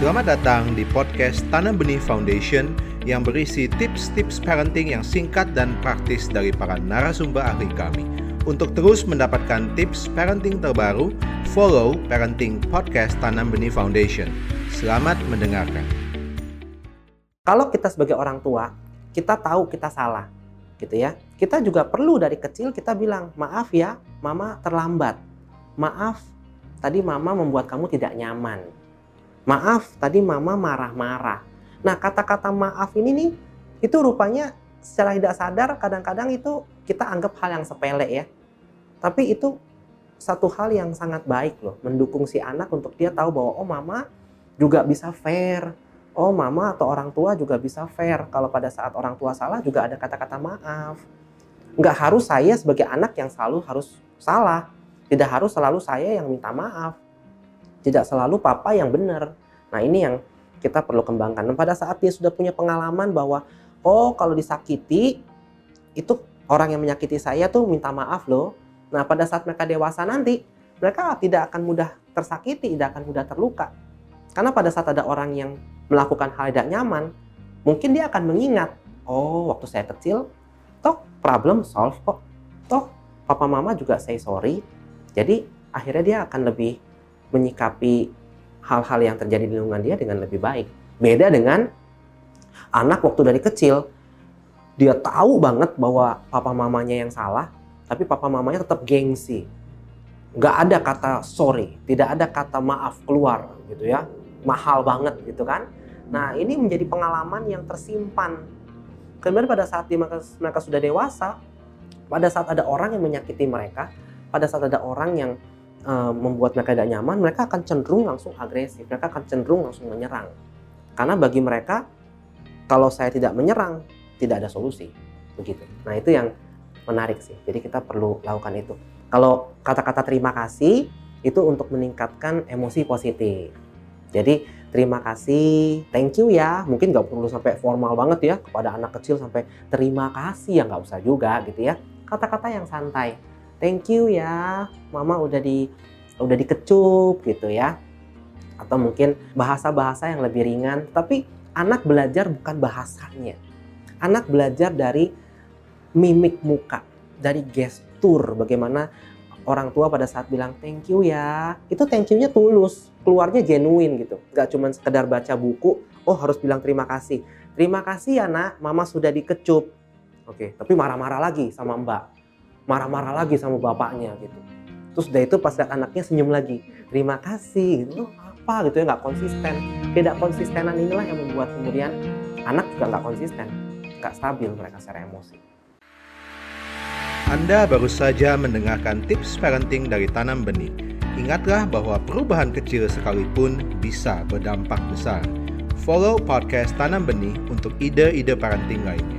Selamat datang di podcast Tanam Benih Foundation yang berisi tips-tips parenting yang singkat dan praktis dari para narasumber ahli kami. Untuk terus mendapatkan tips parenting terbaru, follow Parenting Podcast Tanam Benih Foundation. Selamat mendengarkan. Kalau kita sebagai orang tua, kita tahu kita salah, gitu ya. Kita juga perlu dari kecil kita bilang, maaf ya, mama terlambat. Maaf, tadi mama membuat kamu tidak nyaman. Maaf, tadi mama marah-marah. Nah, kata-kata maaf ini nih, itu rupanya secara tidak sadar kadang-kadang itu kita anggap hal yang sepele ya. Tapi itu satu hal yang sangat baik loh, mendukung si anak untuk dia tahu bahwa oh mama juga bisa fair. Oh mama atau orang tua juga bisa fair. Kalau pada saat orang tua salah juga ada kata-kata maaf. Nggak harus saya sebagai anak yang selalu harus salah. Tidak harus selalu saya yang minta maaf. Tidak selalu papa yang benar. Nah ini yang kita perlu kembangkan. Dan pada saat dia sudah punya pengalaman bahwa oh kalau disakiti itu orang yang menyakiti saya tuh minta maaf loh. Nah pada saat mereka dewasa nanti mereka tidak akan mudah tersakiti, tidak akan mudah terluka. Karena pada saat ada orang yang melakukan hal tidak nyaman, mungkin dia akan mengingat, oh waktu saya kecil, toh problem solve kok. Toh papa mama juga say sorry. Jadi akhirnya dia akan lebih menyikapi hal-hal yang terjadi di lingkungan dia dengan lebih baik. Beda dengan anak waktu dari kecil, dia tahu banget bahwa papa mamanya yang salah, tapi papa mamanya tetap gengsi. Nggak ada kata sorry, tidak ada kata maaf keluar gitu ya. Mahal banget gitu kan. Nah ini menjadi pengalaman yang tersimpan. Kemudian pada saat mereka sudah dewasa, pada saat ada orang yang menyakiti mereka, pada saat ada orang yang uh, membuat mereka tidak nyaman, mereka akan cenderung langsung agresif, mereka akan cenderung langsung menyerang. Karena bagi mereka, kalau saya tidak menyerang, tidak ada solusi. Begitu. Nah itu yang menarik sih. Jadi kita perlu lakukan itu. Kalau kata-kata terima kasih, itu untuk meningkatkan emosi positif. Jadi terima kasih, thank you ya. Mungkin nggak perlu sampai formal banget ya kepada anak kecil sampai terima kasih ya nggak usah juga gitu ya. Kata-kata yang santai. Thank you ya, mama udah di udah dikecup gitu ya. Atau mungkin bahasa-bahasa yang lebih ringan. Tapi anak belajar bukan bahasanya. Anak belajar dari mimik muka, dari gestur bagaimana orang tua pada saat bilang thank you ya, itu thank you-nya tulus, keluarnya genuine gitu. Gak cuma sekedar baca buku, oh harus bilang terima kasih. Terima kasih ya nak, mama sudah dikecup. Oke, tapi marah-marah lagi sama mbak. Marah-marah lagi sama bapaknya gitu. Terus udah itu pas anaknya senyum lagi. Terima kasih gitu. apa gitu ya nggak konsisten. Tidak konsistenan inilah yang membuat kemudian anak juga nggak konsisten. Nggak stabil mereka secara emosi. Anda baru saja mendengarkan tips parenting dari Tanam Benih. Ingatlah bahwa perubahan kecil sekalipun bisa berdampak besar. Follow podcast Tanam Benih untuk ide-ide parenting lain.